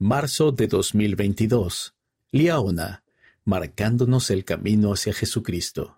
Marzo de 2022. Liaona, marcándonos el camino hacia Jesucristo.